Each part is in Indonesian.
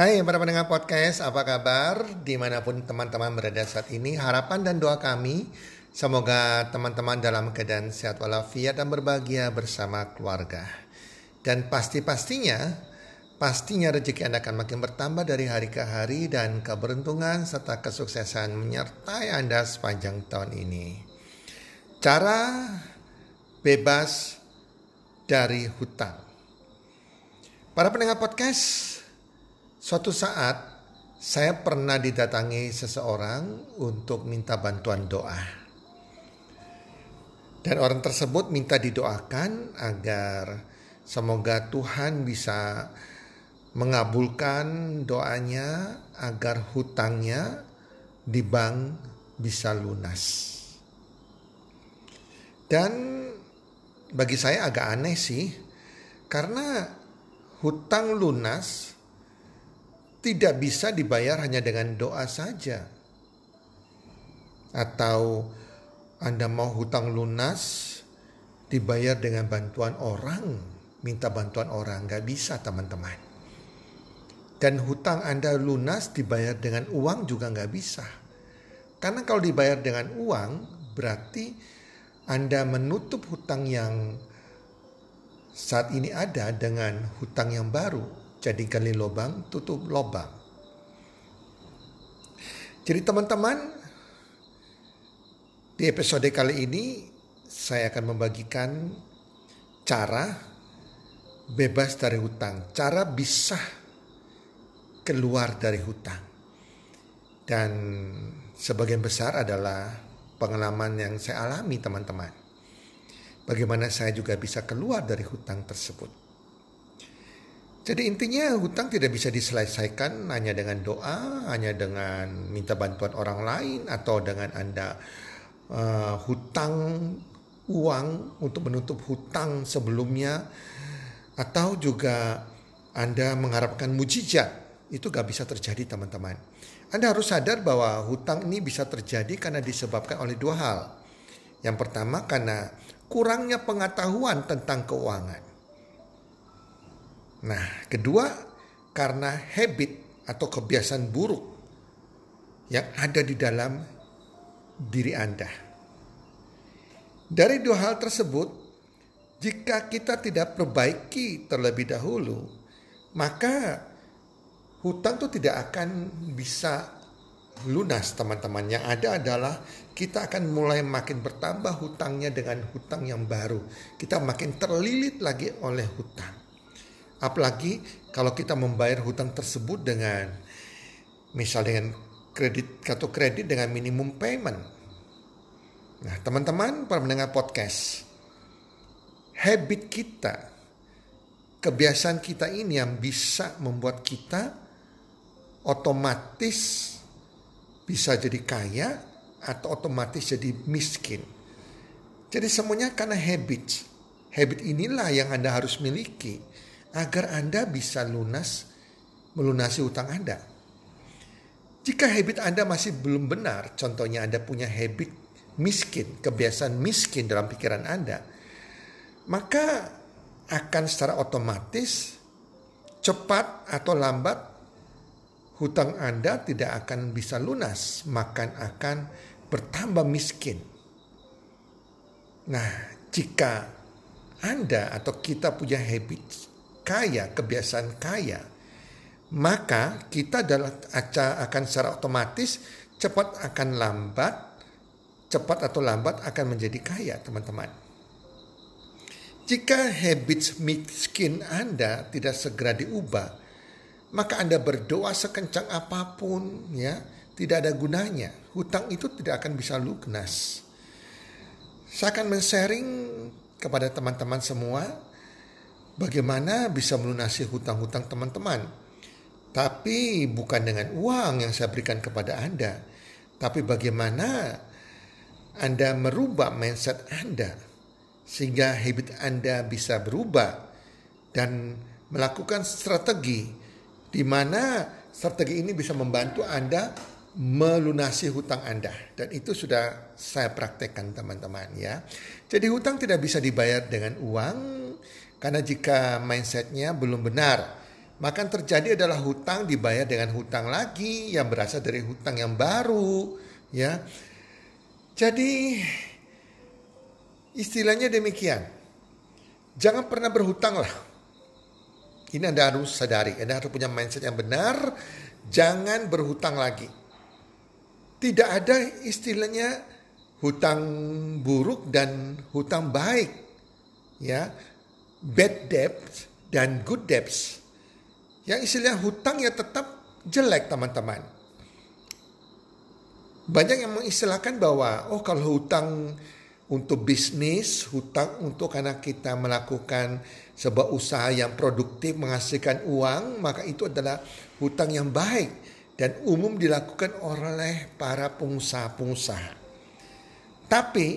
Hai para pendengar podcast, apa kabar? Di mana pun teman-teman berada saat ini, harapan dan doa kami semoga teman-teman dalam keadaan sehat walafiat dan berbahagia bersama keluarga. Dan pasti-pastinya, pastinya rezeki Anda akan makin bertambah dari hari ke hari dan keberuntungan serta kesuksesan menyertai Anda sepanjang tahun ini. Cara bebas dari hutang. Para pendengar podcast, Suatu saat saya pernah didatangi seseorang untuk minta bantuan doa. Dan orang tersebut minta didoakan agar semoga Tuhan bisa mengabulkan doanya agar hutangnya di bank bisa lunas. Dan bagi saya agak aneh sih, karena hutang lunas tidak bisa dibayar hanya dengan doa saja. Atau Anda mau hutang lunas dibayar dengan bantuan orang, minta bantuan orang, nggak bisa teman-teman. Dan hutang Anda lunas dibayar dengan uang juga nggak bisa. Karena kalau dibayar dengan uang berarti Anda menutup hutang yang saat ini ada dengan hutang yang baru jadi gali lubang, tutup lubang. Jadi teman-teman, di episode kali ini saya akan membagikan cara bebas dari hutang, cara bisa keluar dari hutang. Dan sebagian besar adalah pengalaman yang saya alami teman-teman. Bagaimana saya juga bisa keluar dari hutang tersebut. Jadi intinya hutang tidak bisa diselesaikan hanya dengan doa, hanya dengan minta bantuan orang lain atau dengan Anda uh, hutang uang untuk menutup hutang sebelumnya atau juga Anda mengharapkan mujizat. Itu gak bisa terjadi teman-teman. Anda harus sadar bahwa hutang ini bisa terjadi karena disebabkan oleh dua hal. Yang pertama karena kurangnya pengetahuan tentang keuangan. Nah, kedua karena habit atau kebiasaan buruk yang ada di dalam diri Anda. Dari dua hal tersebut, jika kita tidak perbaiki terlebih dahulu, maka hutang itu tidak akan bisa lunas teman-teman. Yang ada adalah kita akan mulai makin bertambah hutangnya dengan hutang yang baru. Kita makin terlilit lagi oleh hutang. Apalagi kalau kita membayar hutang tersebut dengan misal dengan kredit kartu kredit dengan minimum payment. Nah, teman-teman para mendengar podcast, habit kita, kebiasaan kita ini yang bisa membuat kita otomatis bisa jadi kaya atau otomatis jadi miskin. Jadi semuanya karena habit. Habit inilah yang Anda harus miliki agar Anda bisa lunas melunasi utang Anda. Jika habit Anda masih belum benar, contohnya Anda punya habit miskin, kebiasaan miskin dalam pikiran Anda, maka akan secara otomatis cepat atau lambat hutang Anda tidak akan bisa lunas, makan akan bertambah miskin. Nah, jika Anda atau kita punya habit kaya, kebiasaan kaya, maka kita adalah akan secara otomatis cepat akan lambat, cepat atau lambat akan menjadi kaya, teman-teman. Jika habits miskin Anda tidak segera diubah, maka Anda berdoa sekencang apa pun ya, tidak ada gunanya. Hutang itu tidak akan bisa lunas. Saya akan men-sharing kepada teman-teman semua bagaimana bisa melunasi hutang-hutang teman-teman. Tapi bukan dengan uang yang saya berikan kepada Anda, tapi bagaimana Anda merubah mindset Anda sehingga habit Anda bisa berubah dan melakukan strategi di mana strategi ini bisa membantu Anda melunasi hutang Anda dan itu sudah saya praktekkan teman-teman ya. Jadi hutang tidak bisa dibayar dengan uang, karena jika mindsetnya belum benar, Maka terjadi adalah hutang dibayar dengan hutang lagi yang berasal dari hutang yang baru, ya. Jadi istilahnya demikian. Jangan pernah berhutang lah. Ini Anda harus sadari, Anda harus punya mindset yang benar. Jangan berhutang lagi. Tidak ada istilahnya hutang buruk dan hutang baik. Ya, bad debts dan good debts. Yang istilah hutang ya tetap jelek teman-teman. Banyak yang mengistilahkan bahwa oh kalau hutang untuk bisnis, hutang untuk karena kita melakukan sebuah usaha yang produktif menghasilkan uang, maka itu adalah hutang yang baik dan umum dilakukan oleh para pengusaha-pengusaha. Tapi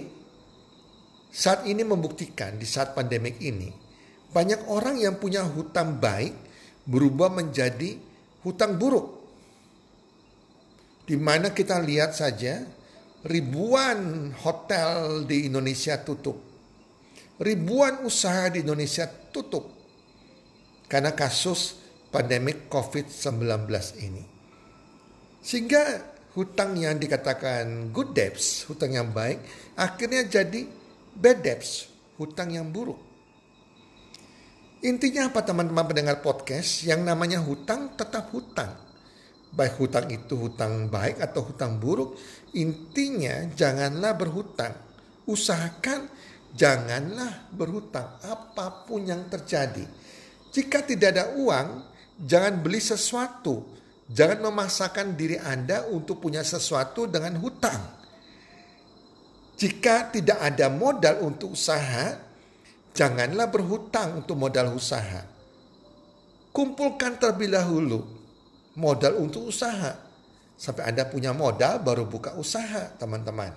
saat ini membuktikan di saat pandemik ini banyak orang yang punya hutang baik berubah menjadi hutang buruk. Di mana kita lihat saja ribuan hotel di Indonesia tutup. Ribuan usaha di Indonesia tutup karena kasus pandemik COVID-19 ini. Sehingga hutang yang dikatakan good debts, hutang yang baik, akhirnya jadi bad debts, hutang yang buruk. Intinya apa teman-teman pendengar podcast? Yang namanya hutang tetap hutang. Baik hutang itu hutang baik atau hutang buruk, intinya janganlah berhutang. Usahakan janganlah berhutang apa pun yang terjadi. Jika tidak ada uang, jangan beli sesuatu Jangan memaksakan diri Anda untuk punya sesuatu dengan hutang. Jika tidak ada modal untuk usaha, janganlah berhutang untuk modal usaha. Kumpulkan terlebih dahulu modal untuk usaha. Sampai Anda punya modal baru buka usaha, teman-teman.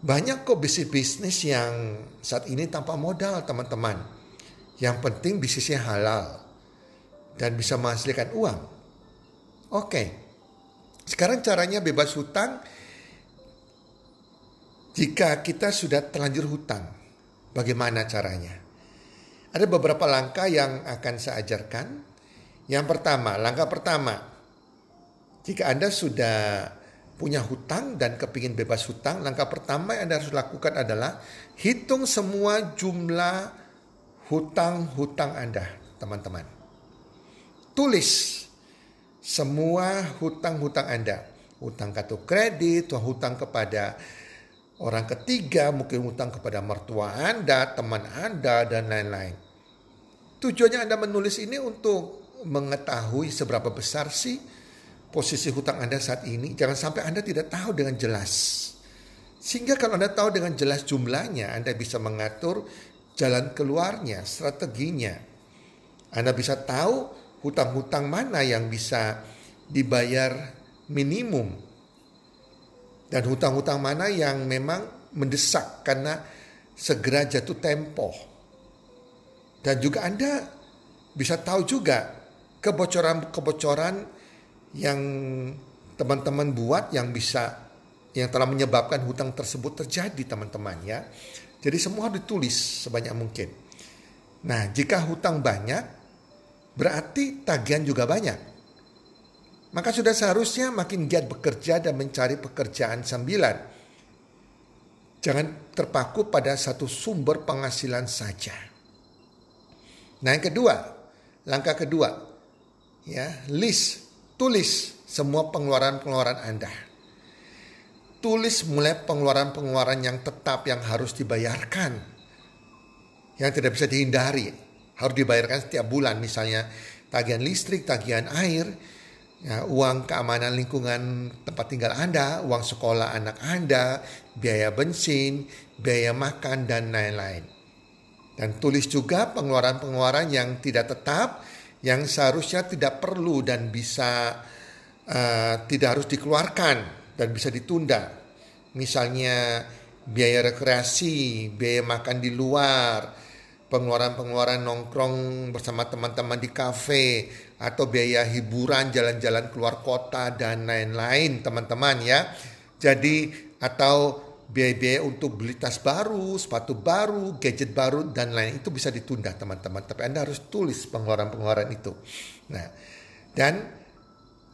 Banyak kok bisnis-bisnis yang saat ini tanpa modal, teman-teman. Yang penting bisnisnya halal dan bisa menghasilkan uang. Oke. Sekarang caranya bebas hutang jika kita sudah terlanjur hutang. Bagaimana caranya? Ada beberapa langkah yang akan saya ajarkan. Yang pertama, langkah pertama, jika Anda sudah punya hutang dan kepingin bebas hutang, langkah pertama yang Anda harus lakukan adalah hitung semua jumlah hutang-hutang Anda, teman-teman. Tulis semua hutang-hutang Anda. Hutang kartu kredit, hutang kepada orang ketiga, mungkin hutang kepada mertua Anda, teman Anda, dan lain-lain. Tujuannya Anda menulis ini untuk mengetahui seberapa besar sih posisi hutang Anda saat ini. Jangan sampai Anda tidak tahu dengan jelas. Sehingga kalau Anda tahu dengan jelas jumlahnya, Anda bisa mengatur jalan keluarnya, strateginya. Anda bisa tahu hutang-hutang mana yang bisa dibayar minimum dan hutang-hutang mana yang memang mendesak karena segera jatuh tempo. Dan juga Anda bisa tahu juga kebocoran-kebocoran yang teman-teman buat yang bisa yang telah menyebabkan hutang tersebut terjadi teman-teman ya. Jadi semua ditulis sebanyak mungkin. Nah, jika hutang banyak berarti tagihan juga banyak. Maka sudah seharusnya makin giat bekerja dan mencari pekerjaan sambilan. Jangan terpaku pada satu sumber penghasilan saja. Nah yang kedua, langkah kedua, ya list, tulis semua pengeluaran-pengeluaran Anda. Tulis mulai pengeluaran-pengeluaran yang tetap yang harus dibayarkan. Yang tidak bisa dihindari harus dibayarkan setiap bulan misalnya tagihan listrik, tagihan air, ya, uang keamanan lingkungan tempat tinggal Anda, uang sekolah anak Anda, biaya bensin, biaya makan dan lain-lain. Dan tulis juga pengeluaran-pengeluaran yang tidak tetap yang seharusnya tidak perlu dan bisa uh, tidak harus dikeluarkan dan bisa ditunda. Misalnya biaya rekreasi, biaya makan di luar, pengeluaran-pengeluaran nongkrong bersama teman-teman di kafe atau biaya hiburan jalan-jalan keluar kota dan lain-lain teman-teman ya. Jadi atau biaya-biaya untuk beli tas baru, sepatu baru, gadget baru dan lain itu bisa ditunda teman-teman. Tapi Anda harus tulis pengeluaran-pengeluaran itu. Nah, dan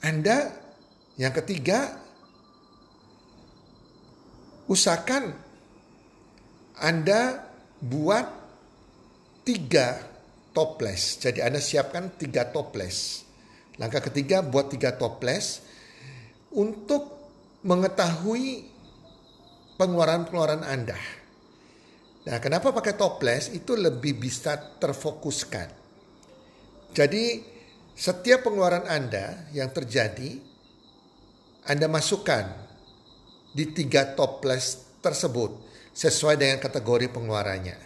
Anda yang ketiga usahakan Anda buat tiga toples. Jadi Anda siapkan tiga toples. Langkah ketiga buat tiga toples untuk mengetahui pengeluaran-pengeluaran Anda. Nah, kenapa pakai toples itu lebih bisa terfokuskan. Jadi, setiap pengeluaran Anda yang terjadi, Anda masukkan di tiga toples tersebut sesuai dengan kategori pengeluarannya.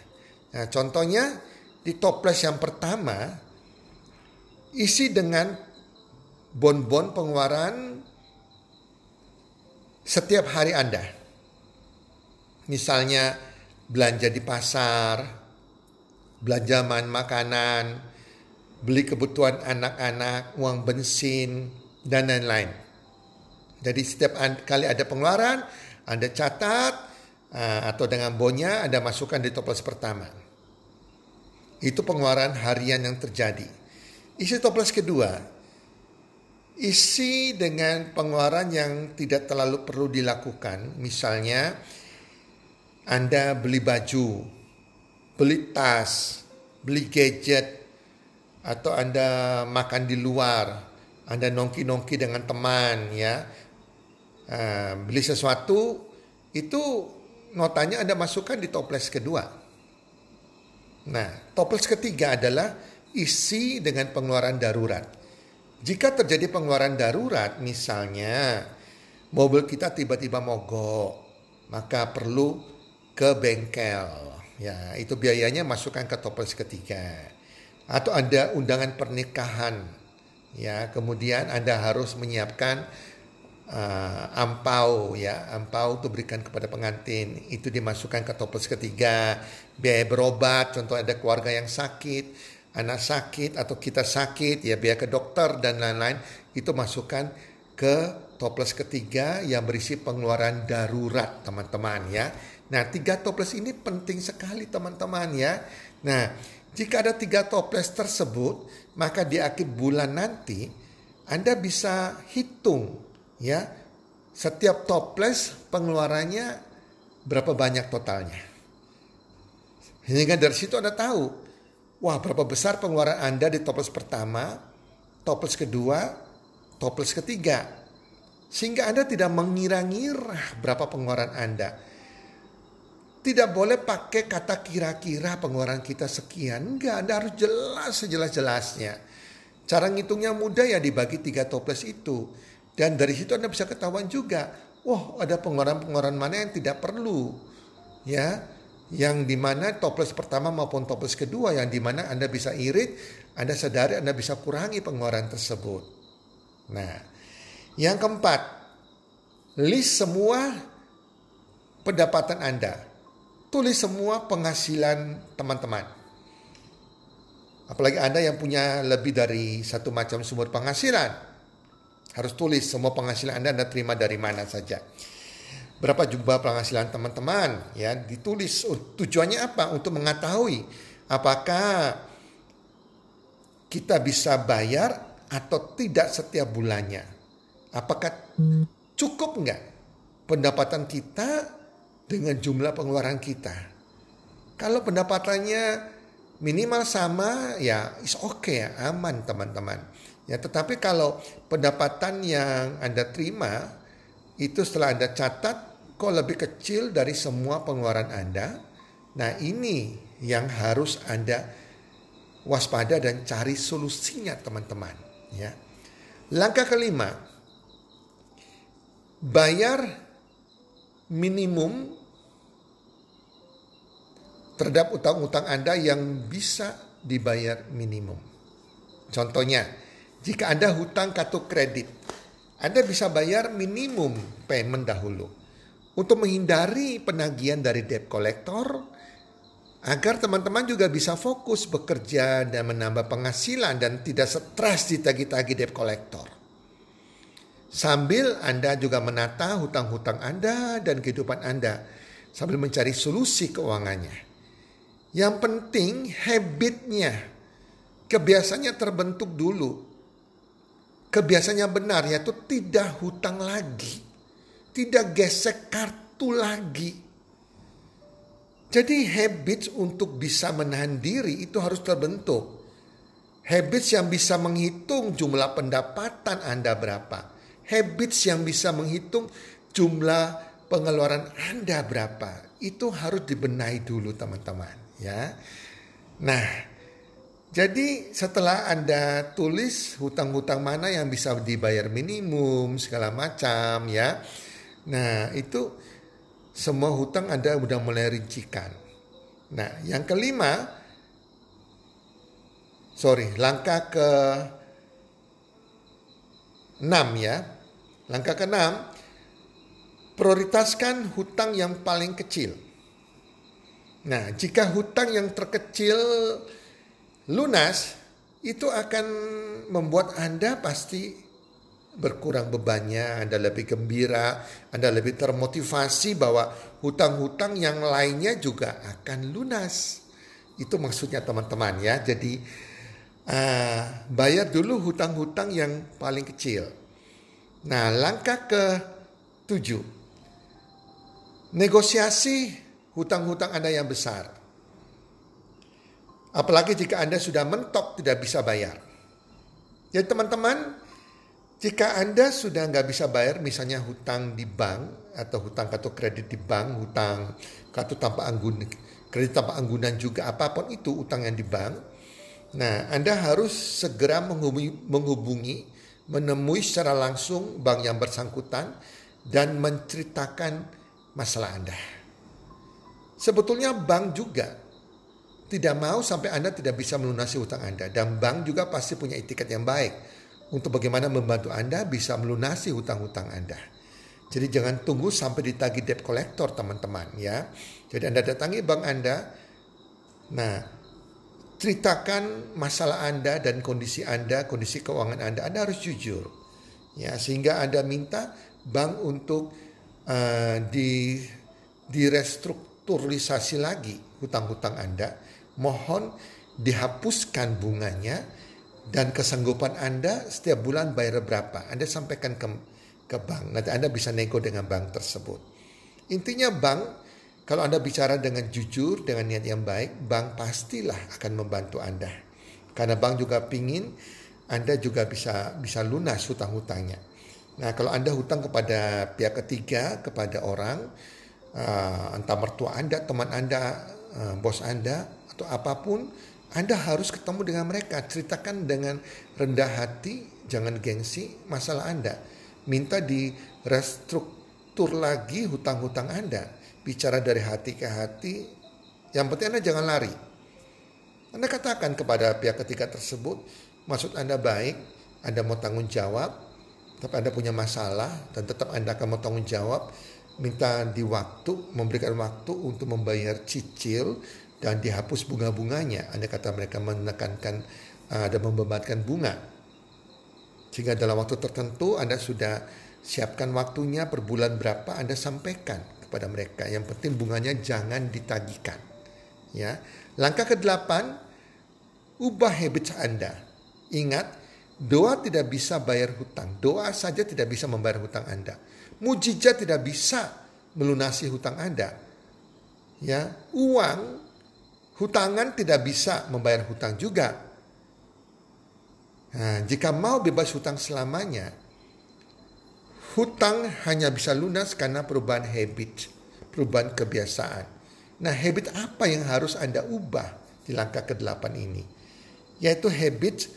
Nah, contohnya di toples yang pertama isi dengan bon-bon pengeluaran setiap hari Anda. Misalnya belanja di pasar, belanja bahan makanan, beli kebutuhan anak-anak, uang bensin, dan lain-lain. Jadi setiap kali ada pengeluaran, Anda catat eh, atau dengan bonya Anda masukkan di toples pertama. Itu pengeluaran harian yang terjadi. Isi toples kedua, isi dengan pengeluaran yang tidak terlalu perlu dilakukan. Misalnya Anda beli baju, beli tas, beli gadget, atau Anda makan di luar, Anda nongki-nongki dengan teman ya. Uh, beli sesuatu itu notanya Anda masukkan di toples kedua. Nah, toples ketiga adalah isi dengan pengeluaran darurat. Jika terjadi pengeluaran darurat, misalnya mobil kita tiba-tiba mogok, maka perlu ke bengkel. Ya, itu biayanya masukkan ke toples ketiga. Atau ada undangan pernikahan. Ya, kemudian Anda harus menyiapkan uh, ampau ya, ampau untuk berikan kepada pengantin. Itu dimasukkan ke toples ketiga. Biaya berobat, contoh ada keluarga yang sakit, anak sakit atau kita sakit ya biaya ke dokter dan lain-lain itu masukkan ke toples ketiga yang berisi pengeluaran darurat teman-teman ya. Nah tiga toples ini penting sekali teman-teman ya. Nah jika ada tiga toples tersebut maka di akhir bulan nanti Anda bisa hitung ya setiap toples pengeluarannya berapa banyak totalnya. Hingga dari situ Anda tahu Wah berapa besar pengeluaran Anda di toples pertama, toples kedua, toples ketiga. Sehingga Anda tidak mengira-ngira berapa pengeluaran Anda. Tidak boleh pakai kata kira-kira pengeluaran kita sekian. Enggak, Anda harus jelas sejelas-jelasnya. Cara ngitungnya mudah ya dibagi tiga toples itu. Dan dari situ Anda bisa ketahuan juga. Wah ada pengeluaran-pengeluaran mana yang tidak perlu. Ya, yang di mana toples pertama maupun toples kedua yang di mana Anda bisa irit, Anda sadari Anda bisa kurangi pengeluaran tersebut. Nah, yang keempat, list semua pendapatan Anda. Tulis semua penghasilan teman-teman. Apalagi Anda yang punya lebih dari satu macam sumber penghasilan. Harus tulis semua penghasilan Anda Anda terima dari mana saja berapa jumlah penghasilan teman-teman? Ya ditulis tujuannya apa? Untuk mengetahui apakah kita bisa bayar atau tidak setiap bulannya. Apakah cukup enggak pendapatan kita dengan jumlah pengeluaran kita? Kalau pendapatannya minimal sama ya is oke okay, aman teman-teman. Ya tetapi kalau pendapatan yang anda terima itu setelah Anda catat kok lebih kecil dari semua pengeluaran Anda. Nah, ini yang harus Anda waspada dan cari solusinya, teman-teman, ya. Langkah kelima, bayar minimum terhadap utang-utang Anda yang bisa dibayar minimum. Contohnya, jika Anda hutang kartu kredit, anda bisa bayar minimum payment dahulu untuk menghindari penagihan dari debt collector agar teman-teman juga bisa fokus bekerja dan menambah penghasilan dan tidak stres ditagi-tagi debt collector. Sambil Anda juga menata hutang-hutang Anda dan kehidupan Anda sambil mencari solusi keuangannya. Yang penting habitnya, kebiasaannya terbentuk dulu. Kebiasaannya benar yaitu tidak hutang lagi. Tidak gesek kartu lagi. Jadi habits untuk bisa menahan diri itu harus terbentuk. Habits yang bisa menghitung jumlah pendapatan Anda berapa. Habits yang bisa menghitung jumlah pengeluaran Anda berapa. Itu harus dibenahi dulu teman-teman ya. Nah, jadi setelah Anda tulis hutang-hutang mana yang bisa dibayar minimum segala macam ya. Nah, itu semua hutang Anda sudah mulai rincikan. Nah, yang kelima sorry, langkah ke enam ya. Langkah ke enam prioritaskan hutang yang paling kecil. Nah, jika hutang yang terkecil lunas, itu akan membuat Anda pasti berkurang bebannya, Anda lebih gembira, Anda lebih termotivasi bahwa hutang-hutang yang lainnya juga akan lunas. Itu maksudnya teman-teman ya. Jadi uh, bayar dulu hutang-hutang yang paling kecil. Nah, langkah ke tujuh. Negosiasi hutang-hutang Anda yang besar. Apalagi jika Anda sudah mentok tidak bisa bayar. Jadi teman-teman, jika Anda sudah nggak bisa bayar, misalnya hutang di bank atau hutang kartu kredit di bank, hutang kartu tanpa anggun, kredit tanpa anggunan juga apa pun itu utang yang di bank. Nah, Anda harus segera menghubungi, menghubungi menemui secara langsung bank yang bersangkutan dan menceritakan masalah Anda. Sebetulnya bank juga tidak mau sampai Anda tidak bisa melunasi hutang Anda. Dan bank juga pasti punya etiket yang baik untuk bagaimana membantu Anda bisa melunasi hutang-hutang Anda. Jadi jangan tunggu sampai ditagih debt collector teman-teman ya. Jadi Anda datangi bank Anda. Nah, ceritakan masalah Anda dan kondisi Anda, kondisi keuangan Anda. Anda harus jujur. Ya, sehingga Anda minta bank untuk uh, di direstruktur restrukturisasi lagi hutang-hutang Anda, mohon dihapuskan bunganya dan kesanggupan Anda setiap bulan bayar berapa. Anda sampaikan ke, ke bank, nanti Anda bisa nego dengan bank tersebut. Intinya bank, kalau Anda bicara dengan jujur, dengan niat yang baik, bank pastilah akan membantu Anda. Karena bank juga pingin Anda juga bisa bisa lunas hutang-hutangnya. Nah kalau Anda hutang kepada pihak ketiga, kepada orang, uh, entah mertua Anda, teman Anda, uh, bos Anda atau apa pun, Anda harus ketemu dengan mereka, ceritakan dengan rendah hati, jangan gengsi masalah Anda. Minta di restruktur lagi hutang-hutang Anda. Bicara dari hati ke hati, yang penting Anda jangan lari. Anda katakan kepada pihak ketiga tersebut, maksud Anda baik, Anda mau tanggung jawab, tapi Anda punya masalah dan tetap Anda akan mau tanggung jawab, minta di waktu, memberikan waktu untuk membayar cicil dan dihapus bunga-bunganya. Anda kata mereka menekankan uh, dan membebankan bunga. Sehingga dalam waktu tertentu Anda sudah siapkan waktunya per bulan berapa Anda sampaikan kepada mereka. Yang penting bunganya jangan ditagihkan. Ya. Langkah ke-8 ubah habit Anda. Ingat, doa tidak bisa bayar hutang. Doa saja tidak bisa membayar hutang Anda Mujizat tidak bisa melunasi hutang Anda. Ya, uang hutangan tidak bisa membayar hutang juga. Nah, jika mau bebas hutang selamanya, hutang hanya bisa lunas karena perubahan habit, perubahan kebiasaan. Nah, habit apa yang harus Anda ubah di langkah ke-8 ini? Yaitu habit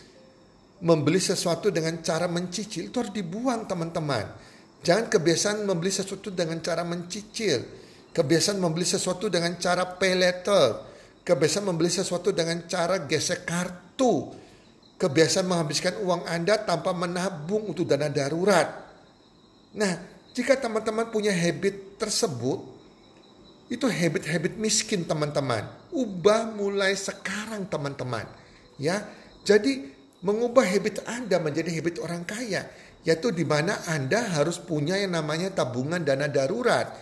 membeli sesuatu dengan cara mencicil. Itu harus dibuang teman-teman Jangan kebiasaan membeli sesuatu dengan cara mencicil. Kebiasaan membeli sesuatu dengan cara pay letter. Kebiasaan membeli sesuatu dengan cara gesek kartu. Kebiasaan menghabiskan uang Anda tanpa menabung untuk dana darurat. Nah, jika teman-teman punya habit tersebut, itu habit-habit miskin teman-teman. Ubah mulai sekarang teman-teman. Ya, jadi mengubah habit Anda menjadi habit orang kaya yaitu di mana Anda harus punya yang namanya tabungan dana darurat.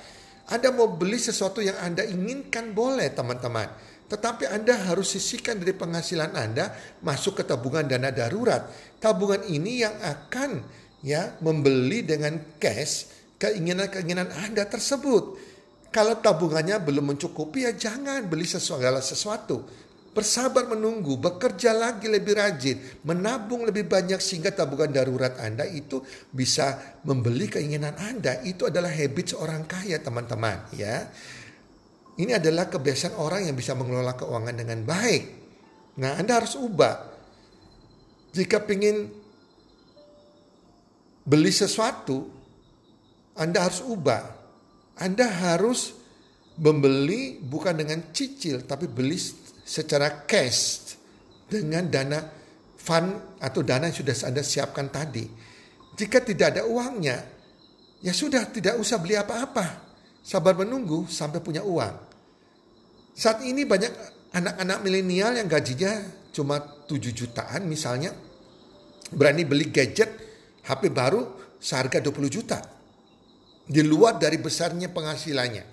Anda mau beli sesuatu yang Anda inginkan boleh teman-teman. Tetapi Anda harus sisihkan dari penghasilan Anda masuk ke tabungan dana darurat. Tabungan ini yang akan ya membeli dengan cash keinginan-keinginan Anda tersebut. Kalau tabungannya belum mencukupi ya jangan beli segala sesuatu bersabar menunggu, bekerja lagi lebih rajin, menabung lebih banyak sehingga tabungan darurat Anda itu bisa membeli keinginan Anda. Itu adalah habit orang kaya, teman-teman, ya. Ini adalah kebiasaan orang yang bisa mengelola keuangan dengan baik. Nah, Anda harus ubah. Jika ingin beli sesuatu, Anda harus ubah. Anda harus membeli bukan dengan cicil, tapi beli secara cash dengan dana fund atau dana yang sudah Anda siapkan tadi. Jika tidak ada uangnya, ya sudah tidak usah beli apa-apa. Sabar menunggu sampai punya uang. Saat ini banyak anak-anak milenial yang gajinya cuma 7 jutaan misalnya. Berani beli gadget HP baru seharga 20 juta. Di luar dari besarnya penghasilannya.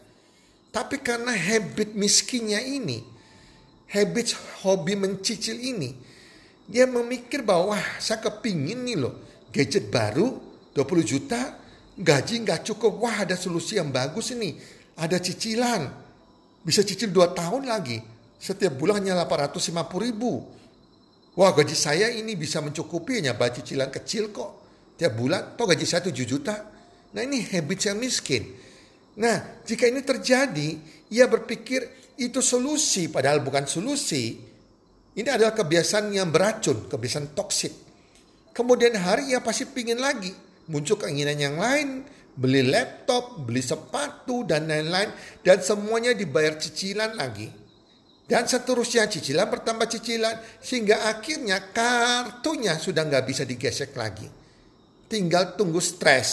Tapi karena habit miskinnya ini, habits hobi mencicil ini, dia memikir bahwa saya kepingin nih loh gadget baru 20 juta, gaji nggak cukup, wah ada solusi yang bagus ini, ada cicilan, bisa cicil 2 tahun lagi, setiap bulannya 850 ribu. Wah gaji saya ini bisa mencukupi hanya bayar cicilan kecil kok. Tiap bulan, toh gaji saya 7 juta. Nah ini habit yang miskin. Nah jika ini terjadi, ia berpikir itu solusi padahal bukan solusi. Ini adalah kebiasaan yang beracun, kebiasaan toksik. Kemudian hari ia pasti pingin lagi. Muncul keinginan yang lain, beli laptop, beli sepatu, dan lain-lain. Dan semuanya dibayar cicilan lagi. Dan seterusnya cicilan bertambah cicilan. Sehingga akhirnya kartunya sudah nggak bisa digesek lagi. Tinggal tunggu stres.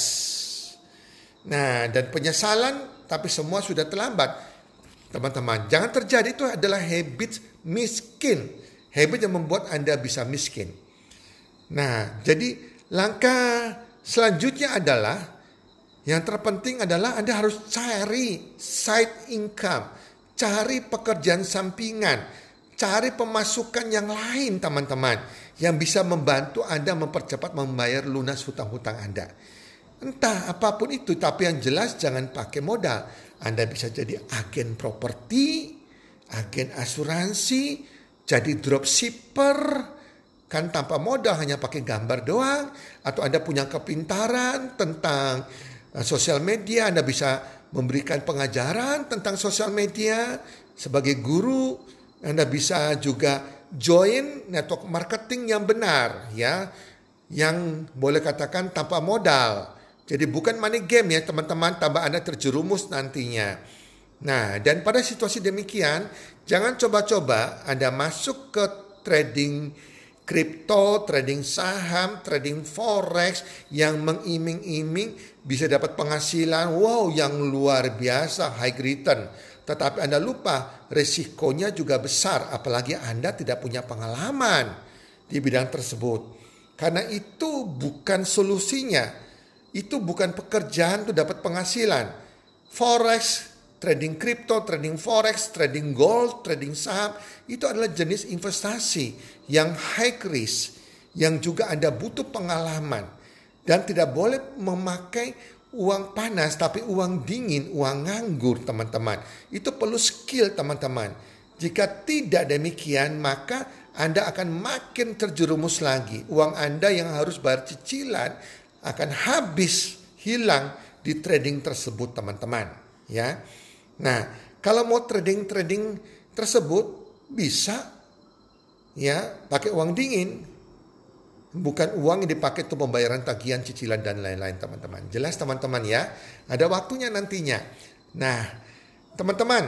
Nah dan penyesalan tapi semua sudah terlambat Teman-teman, jangan terjadi itu adalah habit miskin. Habit yang membuat Anda bisa miskin. Nah, jadi langkah selanjutnya adalah yang terpenting adalah Anda harus cari side income, cari pekerjaan sampingan, cari pemasukan yang lain teman-teman yang bisa membantu Anda mempercepat membayar lunas hutang-hutang Anda. Entah apa pun itu, tapi yang jelas jangan pakai modal. Anda bisa jadi agen properti, agen asuransi, jadi dropshipper, kan tanpa modal hanya pakai gambar doang, atau Anda punya kepintaran tentang uh, sosial media, Anda bisa memberikan pengajaran tentang sosial media sebagai guru, Anda bisa juga join network marketing yang benar ya, yang boleh katakan tanpa modal. Jadi bukan money game ya teman-teman, tambah Anda terjerumus nantinya. Nah, dan pada situasi demikian, jangan coba-coba Anda masuk ke trading kripto, trading saham, trading forex yang mengiming-iming bisa dapat penghasilan wow yang luar biasa high return. Tetapi Anda lupa resikonya juga besar apalagi Anda tidak punya pengalaman di bidang tersebut. Karena itu bukan solusinya itu bukan pekerjaan untuk dapat penghasilan. Forex, trading crypto, trading forex, trading gold, trading saham itu adalah jenis investasi yang high risk yang juga Anda butuh pengalaman dan tidak boleh memakai uang panas tapi uang dingin, uang nganggur teman-teman. Itu perlu skill teman-teman. Jika tidak demikian maka anda akan makin terjerumus lagi. Uang Anda yang harus bayar cicilan akan habis hilang di trading tersebut teman-teman ya. Nah, kalau mau trading-trading tersebut bisa ya pakai uang dingin bukan uang yang dipakai untuk pembayaran tagihan cicilan dan lain-lain teman-teman. Jelas teman-teman ya, ada waktunya nantinya. Nah, teman-teman,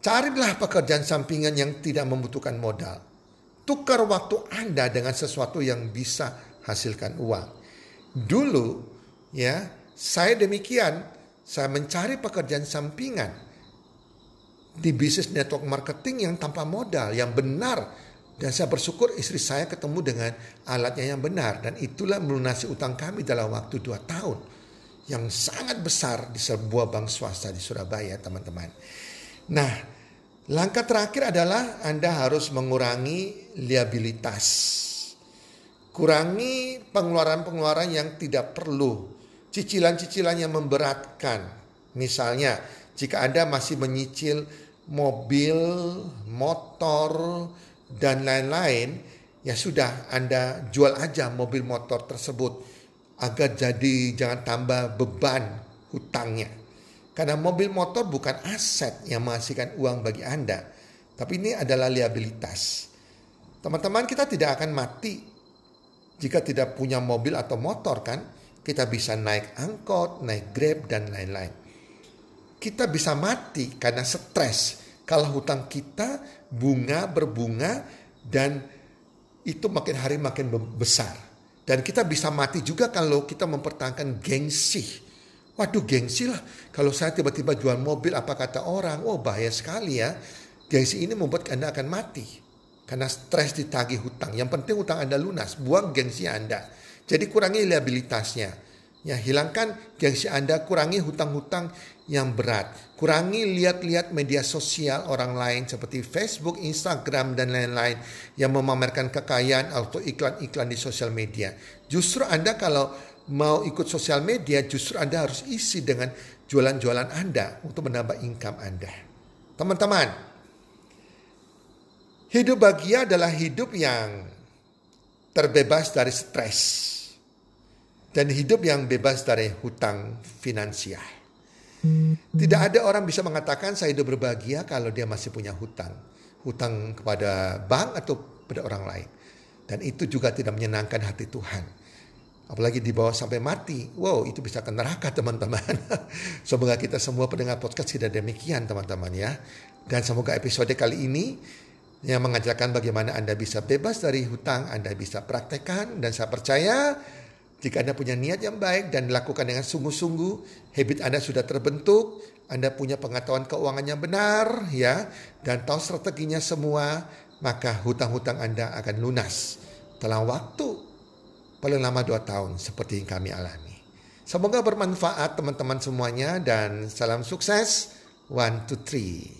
carilah pekerjaan sampingan yang tidak membutuhkan modal. Tukar waktu Anda dengan sesuatu yang bisa hasilkan uang. Dulu ya, saya demikian, saya mencari pekerjaan sampingan di bisnis network marketing yang tanpa modal, yang benar Dan saya bersyukur istri saya ketemu dengan alatnya yang benar. Dan itulah melunasi utang kami dalam waktu dua tahun. Yang sangat besar di sebuah bank swasta di Surabaya teman-teman. Nah langkah terakhir adalah Anda harus mengurangi liabilitas. Kurangi pengeluaran-pengeluaran yang tidak perlu. Cicilan-cicilan yang memberatkan. Misalnya jika Anda masih menyicil mobil, motor, dan lain-lain, ya sudah Anda jual aja mobil motor tersebut agar jadi jangan tambah beban hutangnya. Karena mobil motor bukan aset yang menghasilkan uang bagi Anda, tapi ini adalah liabilitas. Teman-teman kita tidak akan mati jika tidak punya mobil atau motor kan? Kita bisa naik angkot, naik grab dan lain-lain. Kita bisa mati karena stres kalau hutang kita bunga berbunga dan itu makin hari makin besar. Dan kita bisa mati juga kalau kita mempertahankan gengsi. Waduh gengsi lah. Kalau saya tiba-tiba jual mobil apa kata orang. Oh bahaya sekali ya. Gengsi ini membuat Anda akan mati. Karena stres ditagih hutang. Yang penting hutang Anda lunas. Buang gengsi Anda. Jadi kurangi liabilitasnya. Ya, hilangkan gengsi Anda, kurangi hutang-hutang yang berat. Kurangi lihat-lihat media sosial orang lain seperti Facebook, Instagram, dan lain-lain yang memamerkan kekayaan atau iklan-iklan di sosial media. Justru Anda kalau mau ikut sosial media, justru Anda harus isi dengan jualan-jualan Anda untuk menambah income Anda. Teman-teman, hidup bahagia adalah hidup yang terbebas dari stres dan hidup yang bebas dari hutang finansial. Tidak ada orang bisa mengatakan saya hidup berbahagia kalau dia masih punya hutang. Hutang kepada bank atau pada orang lain. Dan itu juga tidak menyenangkan hati Tuhan. Apalagi dibawa sampai mati. Wow itu bisa ke neraka teman-teman. semoga kita semua pendengar podcast tidak demikian teman-teman ya. Dan semoga episode kali ini yang mengajarkan bagaimana Anda bisa bebas dari hutang, Anda bisa praktekkan. Dan saya percaya jika Anda punya niat yang baik dan dilakukan dengan sungguh-sungguh, habit Anda sudah terbentuk, Anda punya pengetahuan keuangan yang benar, ya, dan tahu strateginya semua, maka hutang-hutang Anda akan lunas dalam waktu paling lama dua tahun seperti yang kami alami. Semoga bermanfaat teman-teman semuanya dan salam sukses. One, two, three.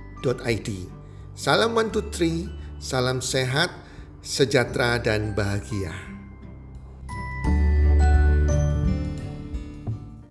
Salam One Two Three, salam sehat, sejahtera dan bahagia.